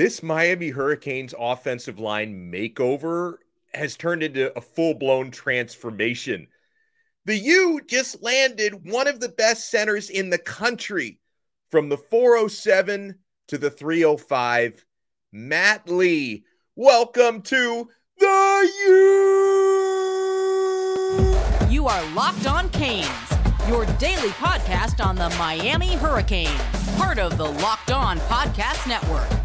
this Miami Hurricanes offensive line makeover has turned into a full blown transformation. The U just landed one of the best centers in the country from the 407 to the 305. Matt Lee, welcome to the U. You are Locked On Canes, your daily podcast on the Miami Hurricanes, part of the Locked On Podcast Network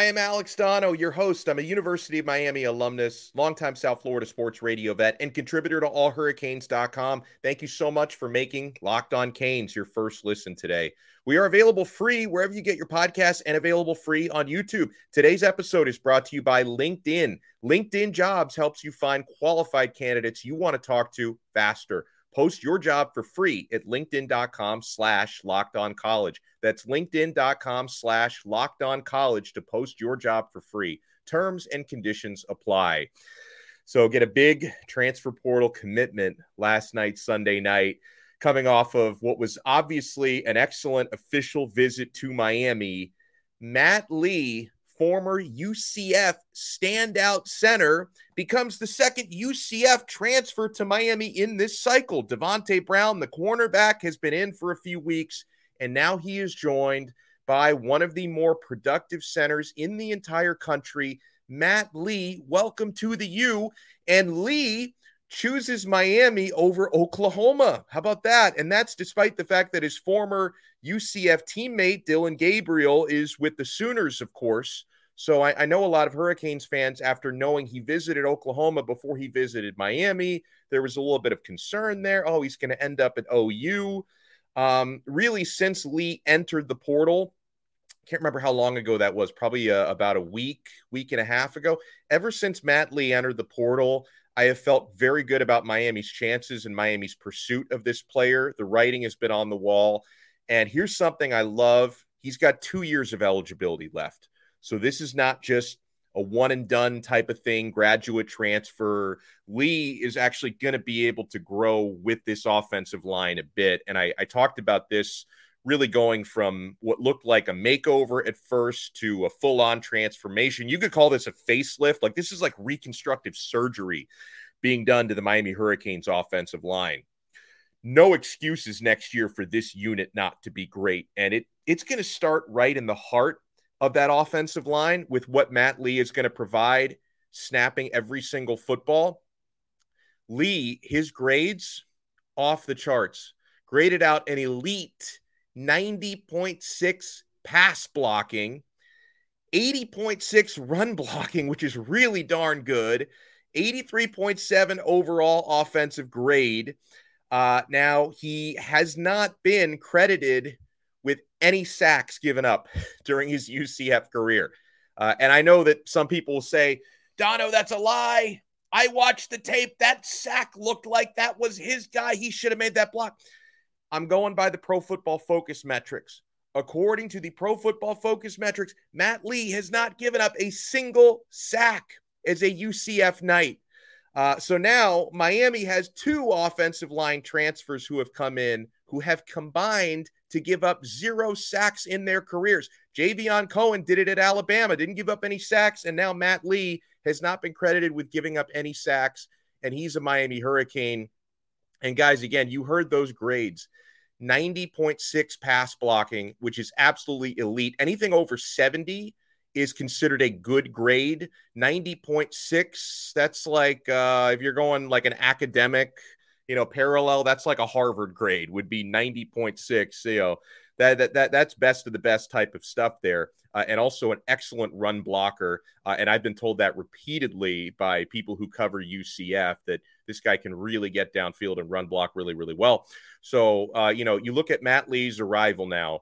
I am Alex Donno, your host. I'm a University of Miami alumnus, longtime South Florida sports radio vet, and contributor to allhurricanes.com. Thank you so much for making Locked On Canes your first listen today. We are available free wherever you get your podcasts and available free on YouTube. Today's episode is brought to you by LinkedIn. LinkedIn Jobs helps you find qualified candidates you want to talk to faster. Post your job for free at linkedin.com slash locked on college. That's linkedin.com slash locked on college to post your job for free. Terms and conditions apply. So get a big transfer portal commitment last night, Sunday night coming off of what was obviously an excellent official visit to Miami. Matt Lee, former UCF standout center, becomes the second UCF transfer to Miami in this cycle. Davonte Brown, the cornerback, has been in for a few weeks, and now he is joined by one of the more productive centers in the entire country, Matt Lee. Welcome to the U. And Lee chooses Miami over Oklahoma. How about that? And that's despite the fact that his former UCF teammate, Dillon Gabriel, is with the Sooners, of course. So I, I, know a lot of Hurricanes fans, after knowing he visited Oklahoma before he visited Miami, there was a little bit of concern there. Oh, he's going to end up at OU. Um, really, since Lee entered the portal, I can't remember how long ago that was, probably uh, about a week, week and a half ago. Ever since Matt Lee entered the portal, I have felt very good about Miami's chances and Miami's pursuit of this player. The writing has been on the wall. And here's something I love he's got two years of eligibility left. So this is not just a one and done type of thing, graduate transfer. Lee is actually going to be able to grow with this offensive line a bit. And I, I talked about this really going from what looked like a makeover at first to a full on transformation. You could call this a facelift. Like this is like reconstructive surgery being done to the Miami Hurricanes offensive line. No excuses next year for this unit not to be great. And it it's going to start right in the heart of that offensive line with what Matt Lee is going to provide, snapping every single football. Lee, his grades off the charts, graded out an elite 90.6 pass blocking, 80.6 run blocking, which is really darn good, 83.7 overall offensive grade. Uh, now, he has not been credited with any sacks given up during his UCF career. Uh, and I know that some people will say, Donno, that's a lie. I watched the tape. That sack looked like that was his guy. He should have made that block. I'm going by the pro football focus metrics. According to the pro football focus metrics, Matt Lee has not given up a single sack as a UCF Knight. Uh, so now Miami has two offensive line transfers who have come in who have combined to give up zero sacks in their careers. Javion Cohen did it at Alabama, didn't give up any sacks, and now Matt Lee has not been credited with giving up any sacks, and he's a Miami Hurricane. And guys, again, you heard those grades. 90.6 pass blocking, which is absolutely elite. Anything over 70 is considered a good grade. 90.6, that's like uh, if you're going like an academic, you know, parallel, that's like a Harvard grade would be 90.6. You know, that, that, that that's best of the best type of stuff there. Uh, and also an excellent run blocker. Uh, and I've been told that repeatedly by people who cover UCF that this guy can really get downfield and run block really, really well. So, uh, you know, you look at Matt Lee's arrival now.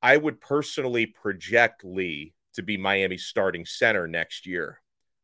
I would personally project Lee to be Miami's starting center next year.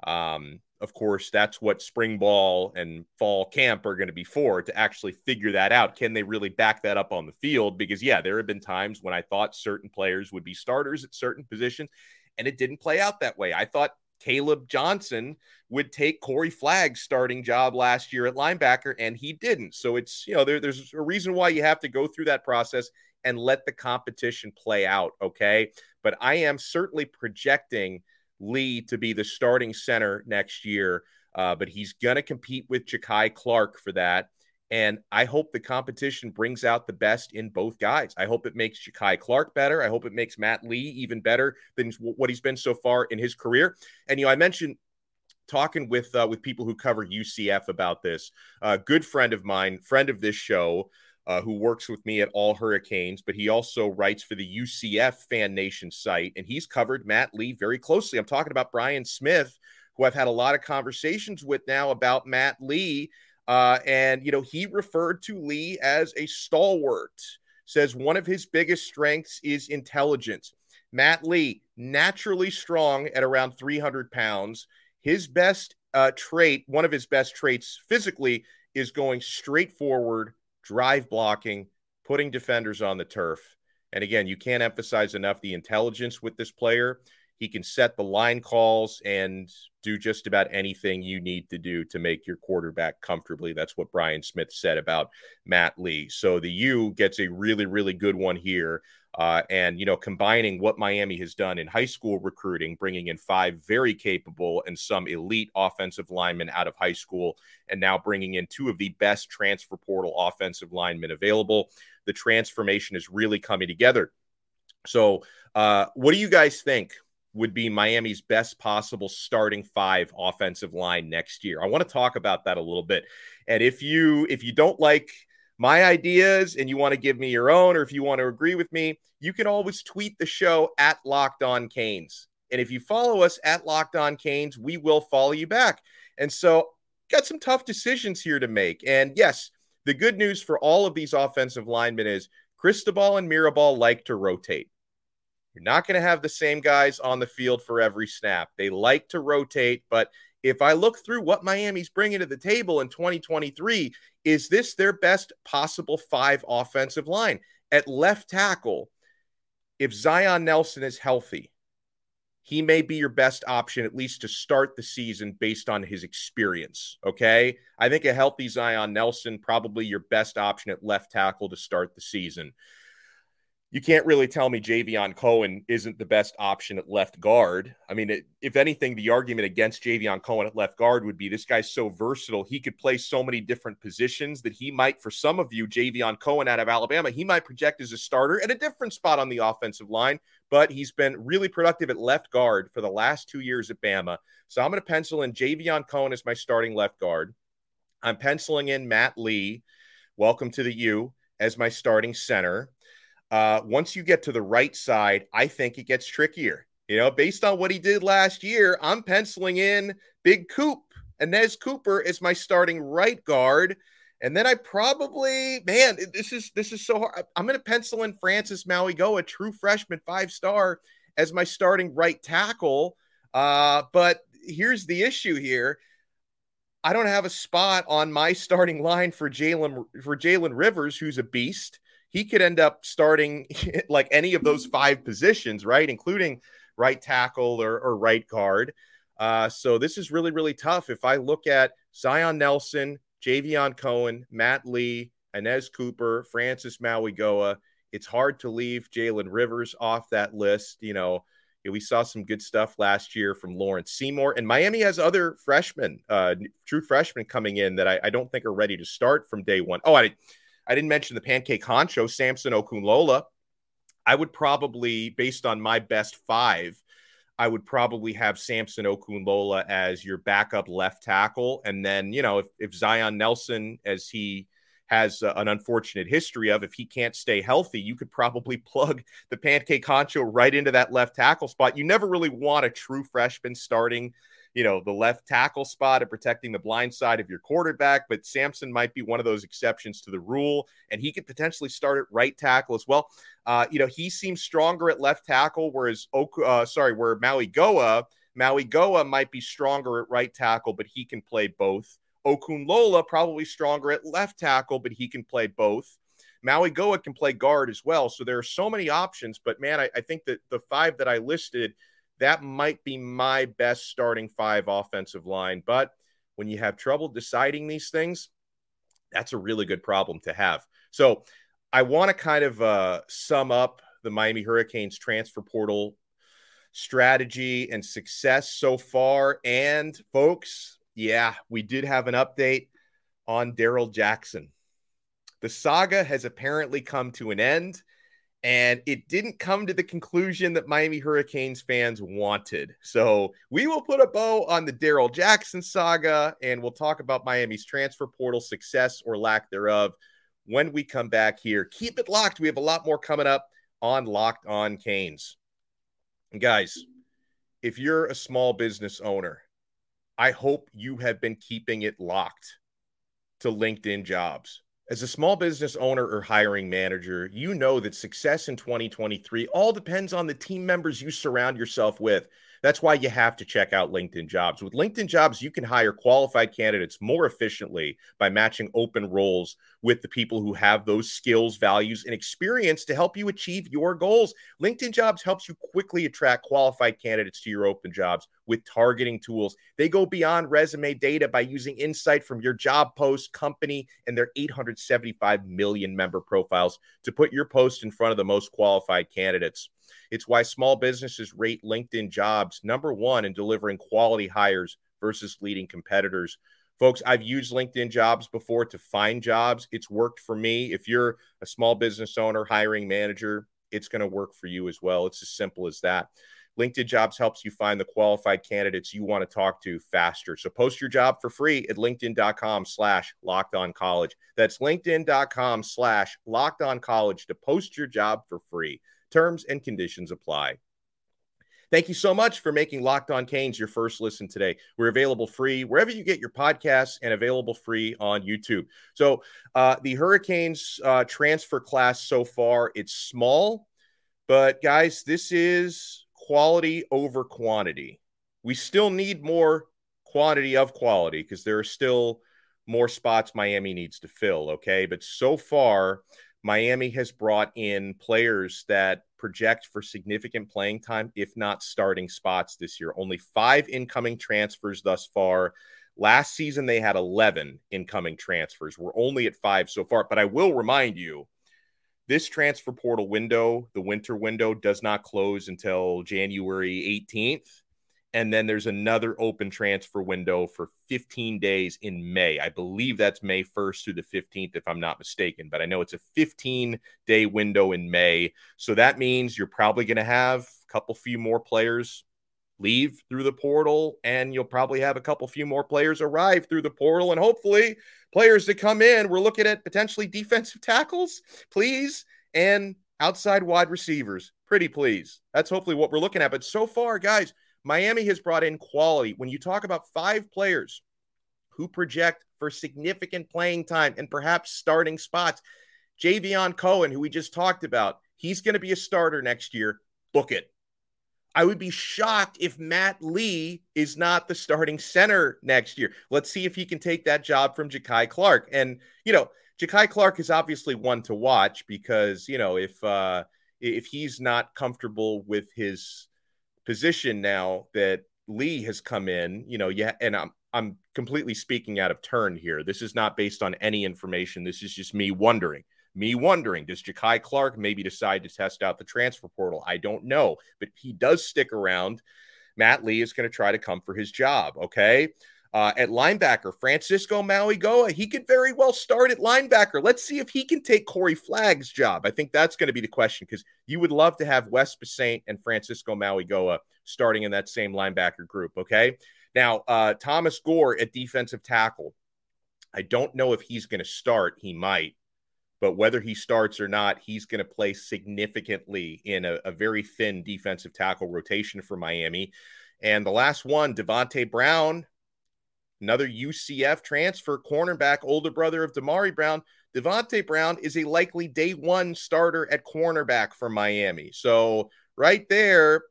Um, of course, that's what spring ball and fall camp are going to be for to actually figure that out. Can they really back that up on the field? Because, yeah, there have been times when I thought certain players would be starters at certain positions, and it didn't play out that way. I thought Caleb Johnson would take Corey Flagg's starting job last year at linebacker, and he didn't. So it's, you know, there, there's a reason why you have to go through that process and let the competition play out. Okay. But I am certainly projecting Lee to be the starting center next year. Uh, but he's going to compete with Jakai Clark for that. And I hope the competition brings out the best in both guys. I hope it makes Jakai Clark better. I hope it makes Matt Lee even better than what he's been so far in his career. And you know, I mentioned talking with uh, with people who cover UCF about this. A good friend of mine, friend of this show, uh, who works with me at All Hurricanes, but he also writes for the UCF Fan Nation site, and he's covered Matt Lee very closely. I'm talking about Brian Smith, who I've had a lot of conversations with now about Matt Lee uh, and, you know, he referred to Lee as a stalwart, says one of his biggest strengths is intelligence. Matt Lee, naturally strong at around 300 pounds. His best uh, trait, one of his best traits physically, is going straight forward, drive blocking, putting defenders on the turf. And again, you can't emphasize enough the intelligence with this player. He can set the line calls and do just about anything you need to do to make your quarterback comfortably. That's what Brian Smith said about Matt Lee. So the U gets a really, really good one here. Uh, and, you know, combining what Miami has done in high school recruiting, bringing in five very capable and some elite offensive linemen out of high school, and now bringing in two of the best transfer portal offensive linemen available. The transformation is really coming together. So, uh, what do you guys think? Would be Miami's best possible starting five offensive line next year. I want to talk about that a little bit. And if you if you don't like my ideas and you want to give me your own, or if you want to agree with me, you can always tweet the show at Locked On Canes. And if you follow us at Locked On Canes, we will follow you back. And so, got some tough decisions here to make. And yes, the good news for all of these offensive linemen is Cristobal and Mirabal like to rotate. You're not going to have the same guys on the field for every snap. They like to rotate, but if I look through what Miami's bringing to the table in 2023, is this their best possible five offensive line? At left tackle, if Zion Nelson is healthy, he may be your best option, at least to start the season based on his experience. Okay. I think a healthy Zion Nelson, probably your best option at left tackle to start the season you can't really tell me Javion Cohen isn't the best option at left guard. I mean, it, if anything, the argument against Javion Cohen at left guard would be this guy's so versatile. He could play so many different positions that he might, for some of you, Javion Cohen out of Alabama, he might project as a starter at a different spot on the offensive line, but he's been really productive at left guard for the last two years at Bama. So I'm going to pencil in Javion Cohen as my starting left guard. I'm penciling in Matt Lee. Welcome to the U as my starting center. Uh, once you get to the right side, I think it gets trickier. You know, based on what he did last year, I'm penciling in Big Coop. Anez Cooper is my starting right guard. And then I probably, man, this is this is so hard. I'm going to pencil in Francis Mauigoa, a true freshman, five star, as my starting right tackle. Uh, but here's the issue here. I don't have a spot on my starting line for Jalen for Jalen Rivers, who's a beast he could end up starting like any of those five positions, right? Including right tackle or, or right guard. Uh, so this is really, really tough. If I look at Zion Nelson, Javion Cohen, Matt Lee, Anez Cooper, Francis Mauigoa, it's hard to leave Jalen Rivers off that list. You know, we saw some good stuff last year from Lawrence Seymour, and Miami has other freshmen, uh, true freshmen coming in that I, I, don't think are ready to start from day one. Oh, I I didn't mention the pancake honcho, Samson Okunlola. I would probably, based on my best five, I would probably have Samson Okunlola as your backup left tackle. And then, you know, if, if Zion Nelson, as he has uh, an unfortunate history of, if he can't stay healthy, you could probably plug the pancake honcho right into that left tackle spot. You never really want a true freshman starting you know, the left tackle spot and protecting the blind side of your quarterback. But Samson might be one of those exceptions to the rule, and he could potentially start at right tackle as well. Uh, you know, he seems stronger at left tackle, whereas Oku, uh, sorry, where Mauigoa, Maui Goa might be stronger at right tackle, but he can play both. Okunlola probably stronger at left tackle, but he can play both. Mauigoa can play guard as well. So there are so many options. But man, I, I think that the five that I listed that might be my best starting five offensive line. But when you have trouble deciding these things, that's a really good problem to have. So I want to kind of uh, sum up the Miami Hurricanes transfer portal strategy and success so far. And folks, yeah, we did have an update on Darrell Jackson. The saga has apparently come to an end, and it didn't come to the conclusion that Miami Hurricanes fans wanted. So we will put a bow on the Darrell Jackson saga, and we'll talk about Miami's transfer portal success or lack thereof when we come back here. Keep it locked. We have a lot more coming up on Locked On Canes. And guys, if you're a small business owner, I hope you have been keeping it locked to LinkedIn jobs. As a small business owner or hiring manager, you know that success in 2023 all depends on the team members you surround yourself with. That's why you have to check out LinkedIn Jobs. With LinkedIn Jobs, you can hire qualified candidates more efficiently by matching open roles with the people who have those skills, values, and experience to help you achieve your goals. LinkedIn Jobs helps you quickly attract qualified candidates to your open jobs with targeting tools. They go beyond resume data by using insight from your job post, company, and their 875 million member profiles to put your post in front of the most qualified candidates. It's why small businesses rate LinkedIn jobs number one in delivering quality hires versus leading competitors. Folks, I've used LinkedIn jobs before to find jobs. It's worked for me. If you're a small business owner, hiring manager, it's going to work for you as well. It's as simple as that. LinkedIn Jobs helps you find the qualified candidates you want to talk to faster. So post your job for free at LinkedIn.com slash locked on college. That's LinkedIn.com slash locked on college to post your job for free. Terms and conditions apply. Thank you so much for making Locked On Canes your first listen today. We're available free wherever you get your podcasts and available free on YouTube. So, uh, the Hurricanes uh, transfer class so far, it's small, but guys, this is quality over quantity. We still need more quantity of quality because there are still more spots Miami needs to fill. Okay. But so far, Miami has brought in players that project for significant playing time, if not starting spots this year. Only five incoming transfers thus far. Last season, they had 11 incoming transfers. We're only at five so far. But I will remind you this transfer portal window, the winter window, does not close until January 18th. And then there's another open transfer window for 15 days in May. I believe that's May 1st through the 15th, if I'm not mistaken. But I know it's a 15 day window in May. So that means you're probably going to have a couple few more players leave through the portal, and you'll probably have a couple few more players arrive through the portal, and hopefully players to come in. We're looking at potentially defensive tackles, please, and outside wide receivers. Pretty please. That's hopefully what we're looking at. But so far, guys, Miami has brought in quality. When you talk about five players who project for significant playing time and perhaps starting spots, Javion Cohen, who we just talked about, he's going to be a starter next year. Book it. I would be shocked if Matt Lee is not the starting center next year. Let's see if he can take that job from Jakai Clark. And, you know, Jakai Clark is obviously one to watch because, you know, if uh if he's not comfortable with his position now that Lee has come in, you know, yeah, and I'm I'm completely speaking out of turn here. This is not based on any information. This is just me wondering. Me wondering, does Jakai Clark maybe decide to test out the transfer portal? I don't know, but he does stick around. Matt Lee is going to try to come for his job. Okay. Uh, at linebacker, Francisco Mauigoa, he could very well start at linebacker. Let's see if he can take Corey Flagg's job. I think that's going to be the question because you would love to have Wes Bissainthe and Francisco Mauigoa starting in that same linebacker group. Okay. Now, uh, Thomas Gore at defensive tackle. I don't know if he's going to start. He might, but whether he starts or not, he's going to play significantly in a, a very thin defensive tackle rotation for Miami. And the last one, Davonte Brown, Another UCF transfer, cornerback, older brother of Damari Brown. Davonte Brown is a likely day one starter at cornerback for Miami. So, right there,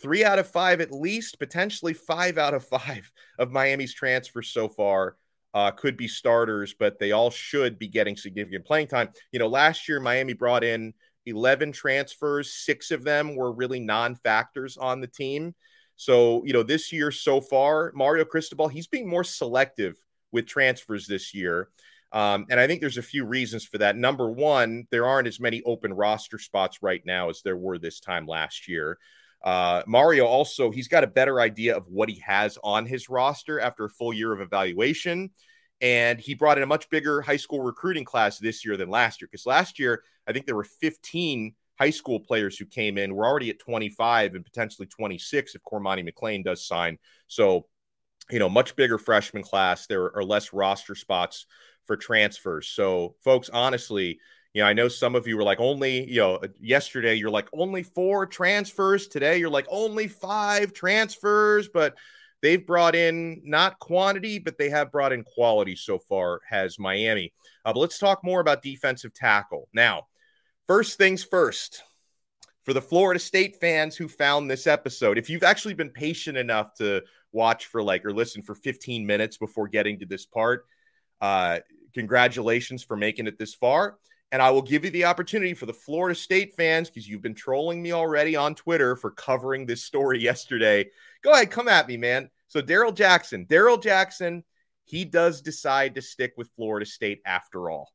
three out of five, at least, potentially five out of five of Miami's transfers so far uh, could be starters, but they all should be getting significant playing time. You know, last year, Miami brought in 11 transfers, six of them were really non factors on the team. So, you know, this year so far, Mario Cristobal, he's being more selective with transfers this year. Um, and I think there's a few reasons for that. Number one, there aren't as many open roster spots right now as there were this time last year. Uh, Mario also, he's got a better idea of what he has on his roster after a full year of evaluation. And he brought in a much bigger high school recruiting class this year than last year. Because last year, I think there were 15 high school players who came in. We're already at 25 and potentially 26 if Cormani McClain does sign. So, you know, much bigger freshman class. There are less roster spots for transfers. So, folks, honestly, you know, I know some of you were like only, you know, yesterday you're like only four transfers. Today you're like only five transfers, but they've brought in not quantity, but they have brought in quality so far, has Miami. Uh, but let's talk more about defensive tackle. Now, first things first, for the Florida State fans who found this episode, if you've actually been patient enough to watch for like or listen for 15 minutes before getting to this part, uh, congratulations for making it this far. And I will give you the opportunity for the Florida State fans, because you've been trolling me already on Twitter for covering this story yesterday. Go ahead, come at me, man. So, Darrell Jackson, Darrell Jackson, he does decide to stick with Florida State after all.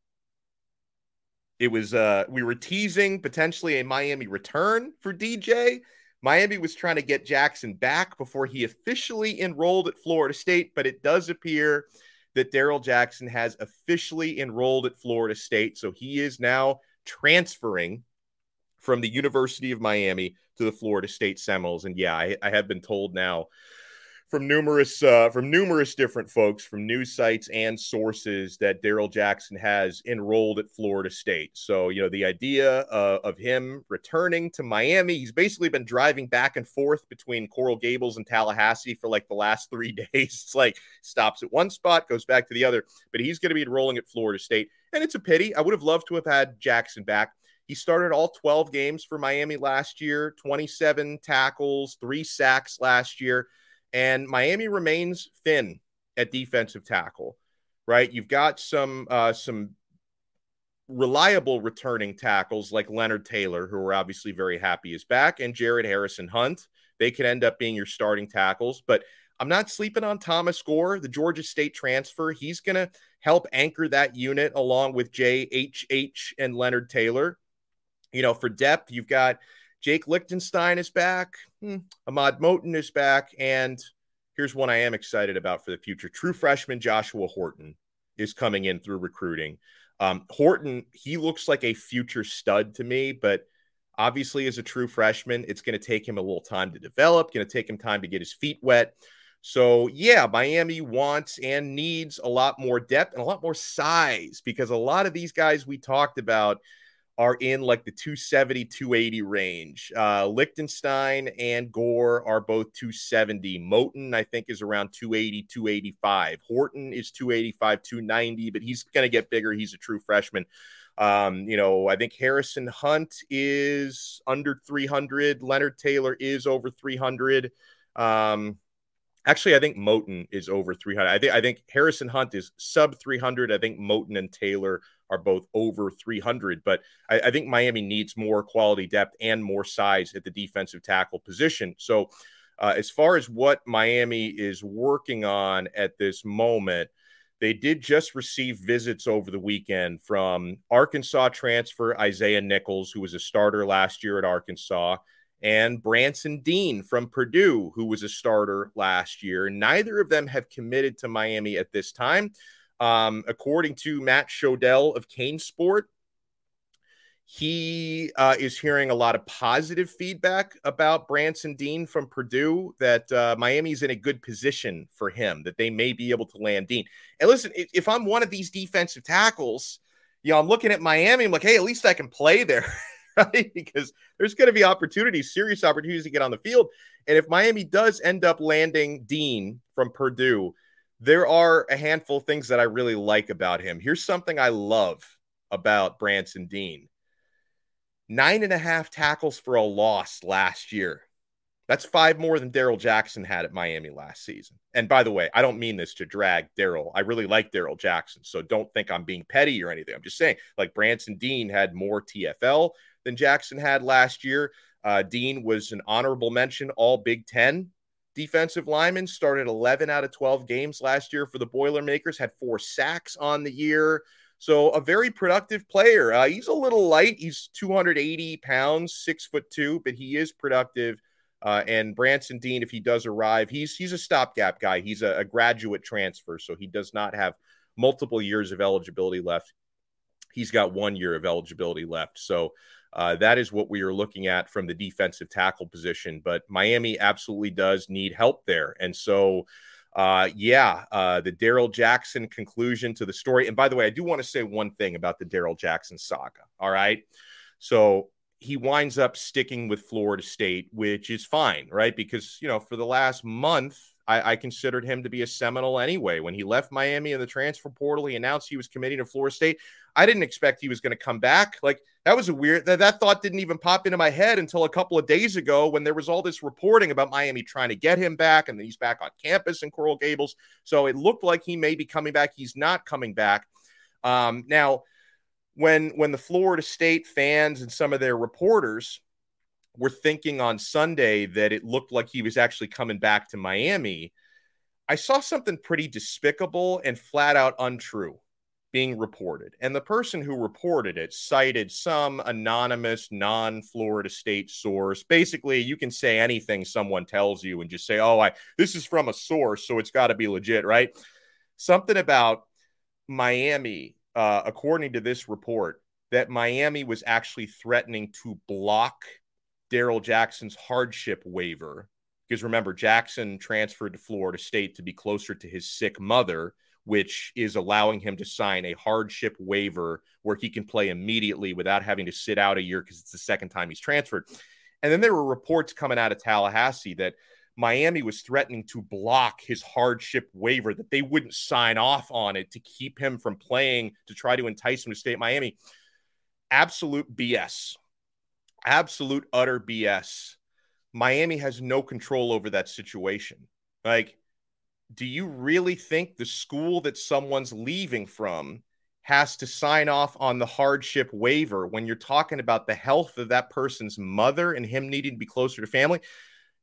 It was, uh, we were teasing potentially a Miami return for DJ. Miami was trying to get Jackson back before he officially enrolled at Florida State, but it does appear that Darrell Jackson has officially enrolled at Florida State. So he is now transferring from the University of Miami to the Florida State Seminoles. And yeah, I, I have been told now from numerous uh, from numerous different folks from news sites and sources that Darrell Jackson has enrolled at Florida State. So you know the idea uh, of him returning to Miami, he's basically been driving back and forth between Coral Gables and Tallahassee for like the last three days. It's like stops at one spot, goes back to the other, but he's going to be enrolling at Florida State, and it's a pity. I would have loved to have had Jackson back. He started all 12 games for Miami last year, 27 tackles, three sacks last year. And Miami remains thin at defensive tackle, right? You've got some uh, some reliable returning tackles like Leonard Taylor, who are obviously very happy is back, and Jared Harrison Hunt. They could end up being your starting tackles, but I'm not sleeping on Thomas Gore, the Georgia State transfer. He's going to help anchor that unit along with JHH and Leonard Taylor. You know, for depth, you've got Jake Lichtenstein is back. Hmm. Ahmad Moten is back. And here's one I am excited about for the future. True freshman Joshua Horton is coming in through recruiting. Um, Horton, he looks like a future stud to me, but obviously, as a true freshman, it's going to take him a little time to develop, going to take him time to get his feet wet. So, yeah, Miami wants and needs a lot more depth and a lot more size because a lot of these guys we talked about are in like the 270, 280 range. Uh, Lichtenstein and Gore are both 270. Moten, I think, is around 280, 285. Horton is 285, 290, but he's going to get bigger. He's a true freshman. Um, you know, I think Harrison Hunt is under 300. Leonard Taylor is over 300. Um, actually, I think Moten is over 300. I think I think Harrison Hunt is sub 300. I think Moten and Taylor are both over 300. But I, I, think Miami needs more quality depth and more size at the defensive tackle position. So, uh, as far as what Miami is working on at this moment, they did just receive visits over the weekend from Arkansas transfer Isaiah Nichols, who was a starter last year at Arkansas, and Branson Deen from Purdue, who was a starter last year. Neither of them have committed to Miami at this time. Um, according to Matt Shodell of CaneSport, he uh, is hearing a lot of positive feedback about Branson Deen from Purdue that uh, Miami's in a good position for him, that they may be able to land Deen. And listen, if, if I'm one of these defensive tackles, you know, I'm looking at Miami, I'm like, hey, at least I can play there, right? Because there's going to be opportunities, serious opportunities to get on the field. And if Miami does end up landing Deen from Purdue, there are a handful of things that I really like about him. Here's something I love about Branson Deen nine and a half tackles for a loss last year. That's five more than Darrell Jackson had at Miami last season. And by the way, I don't mean this to drag Darrell. I really like Darrell Jackson. So don't think I'm being petty or anything. I'm just saying, like Branson Deen had more TFL than Jackson had last year. Uh, Deen was an honorable mention, all Big Ten defensive lineman, started 11 out of 12 games last year for the Boilermakers, had four sacks on the year. So a very productive player. Uh, he's a little light. He's 280 pounds, six foot two, but he is productive uh, and Branson Deen, if he does arrive, he's he's a stopgap guy. He's a, a, graduate transfer, so he does not have multiple years of eligibility left. He's got one year of eligibility left. So uh, that is what we are looking at from the defensive tackle position. But Miami absolutely does need help there, and so. Uh, yeah, uh, the Darrell Jackson conclusion to the story. And by the way, I do want to say one thing about the Darrell Jackson saga. All right. So he winds up sticking with Florida State, which is fine, right? Because, you know, for the last month, I, I, considered him to be a Seminole anyway. When he left Miami in the transfer portal, he announced he was committing to Florida State. I didn't expect he was going to come back. Like, that was a weird, that, that thought didn't even pop into my head until a couple of days ago when there was all this reporting about Miami trying to get him back and then he's back on campus in Coral Gables. So it looked like he may be coming back. He's not coming back. Um, now, when when the Florida State fans and some of their reporters were thinking on Sunday that it looked like he was actually coming back to Miami, I saw something pretty despicable and flat out untrue being reported. And the person who reported it cited some anonymous non Florida State source. Basically, you can say anything someone tells you and just say, "Oh, I this is from a source, so it's got to be legit, right?" Something about Miami uh, according to this report, that Miami was actually threatening to block Darrell Jackson's hardship waiver. Because remember, Jackson transferred to Florida State to be closer to his sick mother, which is allowing him to sign a hardship waiver where he can play immediately without having to sit out a year because it's the second time he's transferred. And then there were reports coming out of Tallahassee that Miami was threatening to block his hardship waiver, that they wouldn't sign off on it to keep him from playing to try to entice him to stay at Miami. Absolute BS. Absolute utter BS. Miami has no control over that situation. Like, do you really think the school that someone's leaving from has to sign off on the hardship waiver when you're talking about the health of that person's mother and him needing to be closer to family?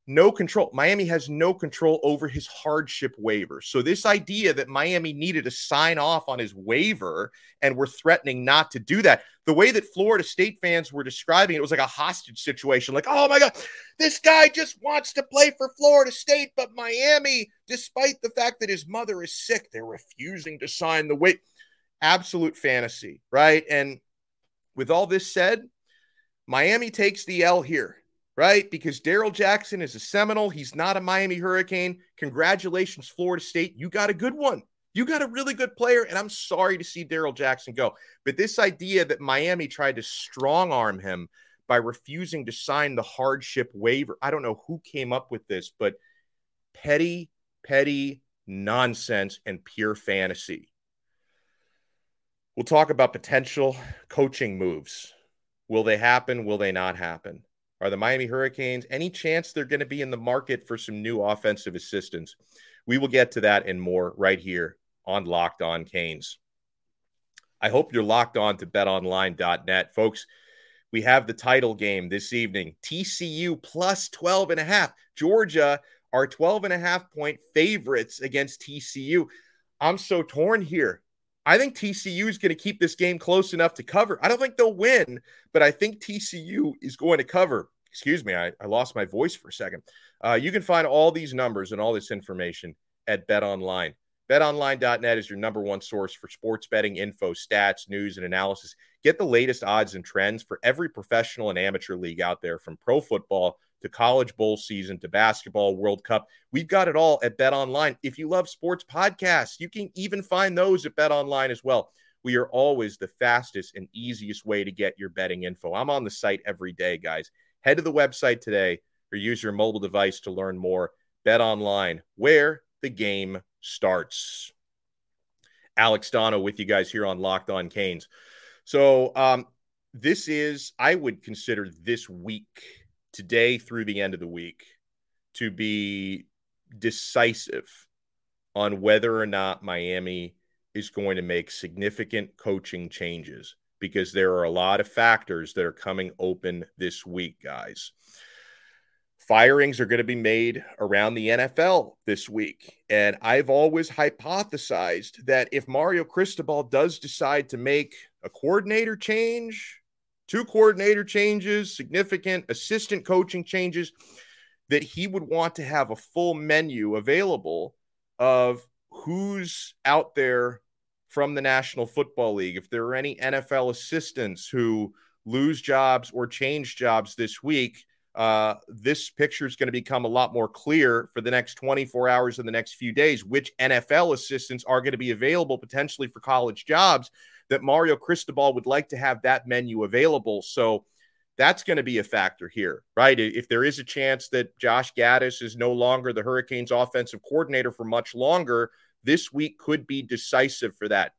No control. Miami has no control over his hardship waiver. So, this idea that Miami needed to sign off on his waiver and were threatening not to do that, the way that Florida State fans were describing it, was like a hostage situation. Like, oh my God, this guy just wants to play for Florida State, but Miami, despite the fact that his mother is sick, they're refusing to sign the waiver. Absolute fantasy, right? And with all this said, Miami takes the L here right? Because Darrell Jackson is a Seminole. He's not a Miami Hurricane. Congratulations, Florida State. You got a good one. You got a really good player, and I'm sorry to see Darrell Jackson go. But this idea that Miami tried to strong arm him by refusing to sign the hardship waiver, I don't know who came up with this, but petty, petty nonsense and pure fantasy. We'll talk about potential coaching moves. Will they happen? Will they not happen? Are the Miami Hurricanes any chance they're going to be in the market for some new offensive assistance? We will get to that and more right here on Locked On Canes. I hope you're locked on to betonline.net. Folks, we have the title game this evening. TCU plus 12 and a half. Georgia are 12 and a half point favorites against TCU. I'm so torn here. I think TCU is going to keep this game close enough to cover. I don't think they'll win, but I think TCU is going to cover. Excuse me, I, I lost my voice for a second. Uh, you can find all these numbers and all this information at Bet Online. BetOnline.net is your number one source for sports betting info, stats, news, and analysis. Get the latest odds and trends for every professional and amateur league out there, from pro football to college bowl season to basketball World Cup. We've got it all at Bet Online. If you love sports podcasts, you can even find those at Bet Online as well. We are always the fastest and easiest way to get your betting info. I'm on the site every day, guys. Head to the website today or use your mobile device to learn more. Bet Online, where the game starts. Alex Donno with you guys here on Locked On Canes. So, um, this is, I would consider this week today through the end of the week, to be decisive on whether or not Miami is going to make significant coaching changes because there are a lot of factors that are coming open this week, guys. Firings are going to be made around the NFL this week. And I've always hypothesized that if Mario Cristobal does decide to make a coordinator change, two coordinator changes, significant assistant coaching changes, that he would want to have a full menu available of who's out there from the National Football League. If there are any NFL assistants who lose jobs or change jobs this week, uh, this picture is going to become a lot more clear for the next 24 hours and the next few days, which NFL assistants are going to be available potentially for college jobs that Mario Cristobal would like to have that menu available. So that's going to be a factor here, right? If there is a chance that Josh Gattis is no longer the Hurricanes offensive coordinator for much longer, this week could be decisive for that.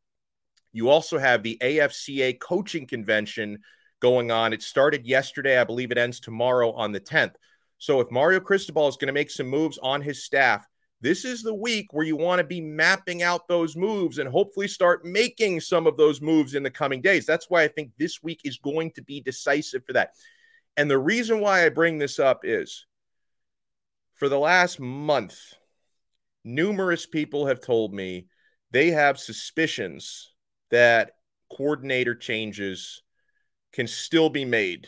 You also have the AFCA coaching convention going on. It started yesterday. I believe it ends tomorrow on the 10th. So if Mario Cristobal is going to make some moves on his staff, this is the week where you want to be mapping out those moves and hopefully start making some of those moves in the coming days. That's why I think this week is going to be decisive for that. And the reason why I bring this up is for the last month, numerous people have told me they have suspicions that coordinator changes can still be made.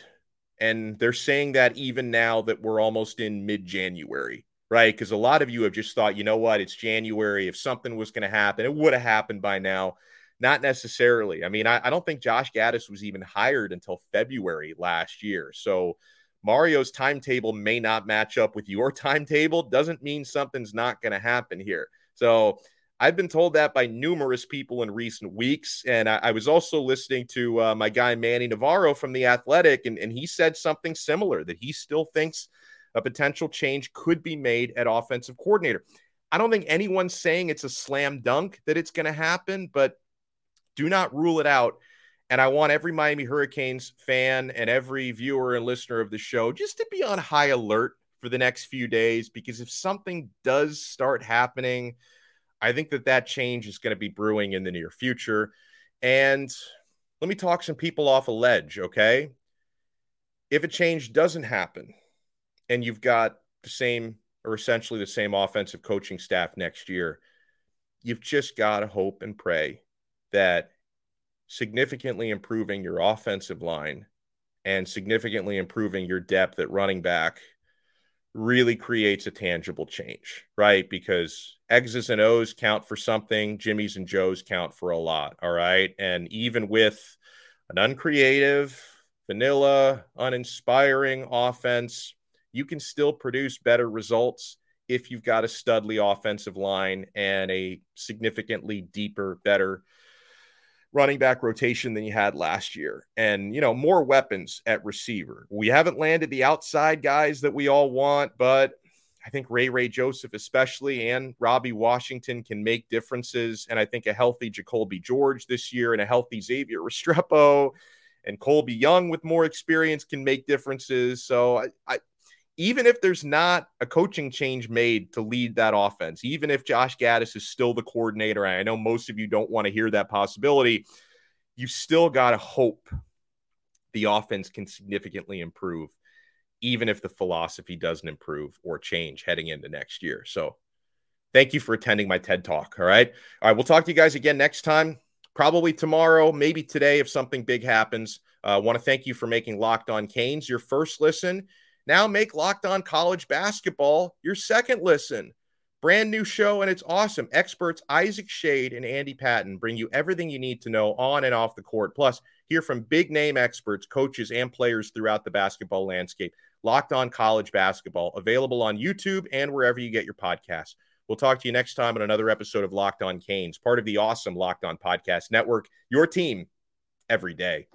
And they're saying that even now that we're almost in mid January, right? Because a lot of you have just thought, you know what, it's January. If something was going to happen, it would have happened by now. Not necessarily. I mean, I, I don't think Josh Gattis was even hired until February last year. So Mario's timetable may not match up with your timetable. Doesn't mean something's not going to happen here. So I've been told that by numerous people in recent weeks. And I, I was also listening to uh, my guy Manny Navarro from The Athletic, and, and he said something similar that he still thinks a potential change could be made at offensive coordinator. I don't think anyone's saying it's a slam dunk that it's going to happen, but do not rule it out. And I want every Miami Hurricanes fan and every viewer and listener of the show just to be on high alert for the next few days because if something does start happening, I think that that change is going to be brewing in the near future. And let me talk some people off a ledge, okay? If a change doesn't happen and you've got the same or essentially the same offensive coaching staff next year, you've just got to hope and pray that significantly improving your offensive line and significantly improving your depth at running back really creates a tangible change, right? Because X's and O's count for something, Jimmy's and Joe's count for a lot. All right. And even with an uncreative, vanilla, uninspiring offense, you can still produce better results if you've got a studly offensive line and a significantly deeper, better running back rotation than you had last year. And you know more weapons at receiver. We haven't landed the outside guys that we all want but i think ray ray joseph especially and robbie washington can make differences. And i think a healthy Jacoby george this year and a healthy xavier restrepo and colbie young with more experience can make differences. So I, I even if there's not a coaching change made to lead that offense, even if Josh Gattis is still the coordinator, I know most of you don't want to hear that possibility, you still got to hope the offense can significantly improve, even if the philosophy doesn't improve or change heading into next year. So thank you for attending my TED Talk. All right. All right. We'll talk to you guys again next time, probably tomorrow, maybe today if something big happens. I uh, want to thank you for making Locked On Canes your first listen. Now make Locked On College Basketball your second listen. Brand new show, and it's awesome. Experts Isaac Schade and Andy Patton bring you everything you need to know on and off the court. Plus, hear from big name experts, coaches, and players throughout the basketball landscape. Locked On College Basketball, available on YouTube and wherever you get your podcasts. We'll talk to you next time on another episode of Locked On Canes, part of the awesome Locked On Podcast Network, your team every day.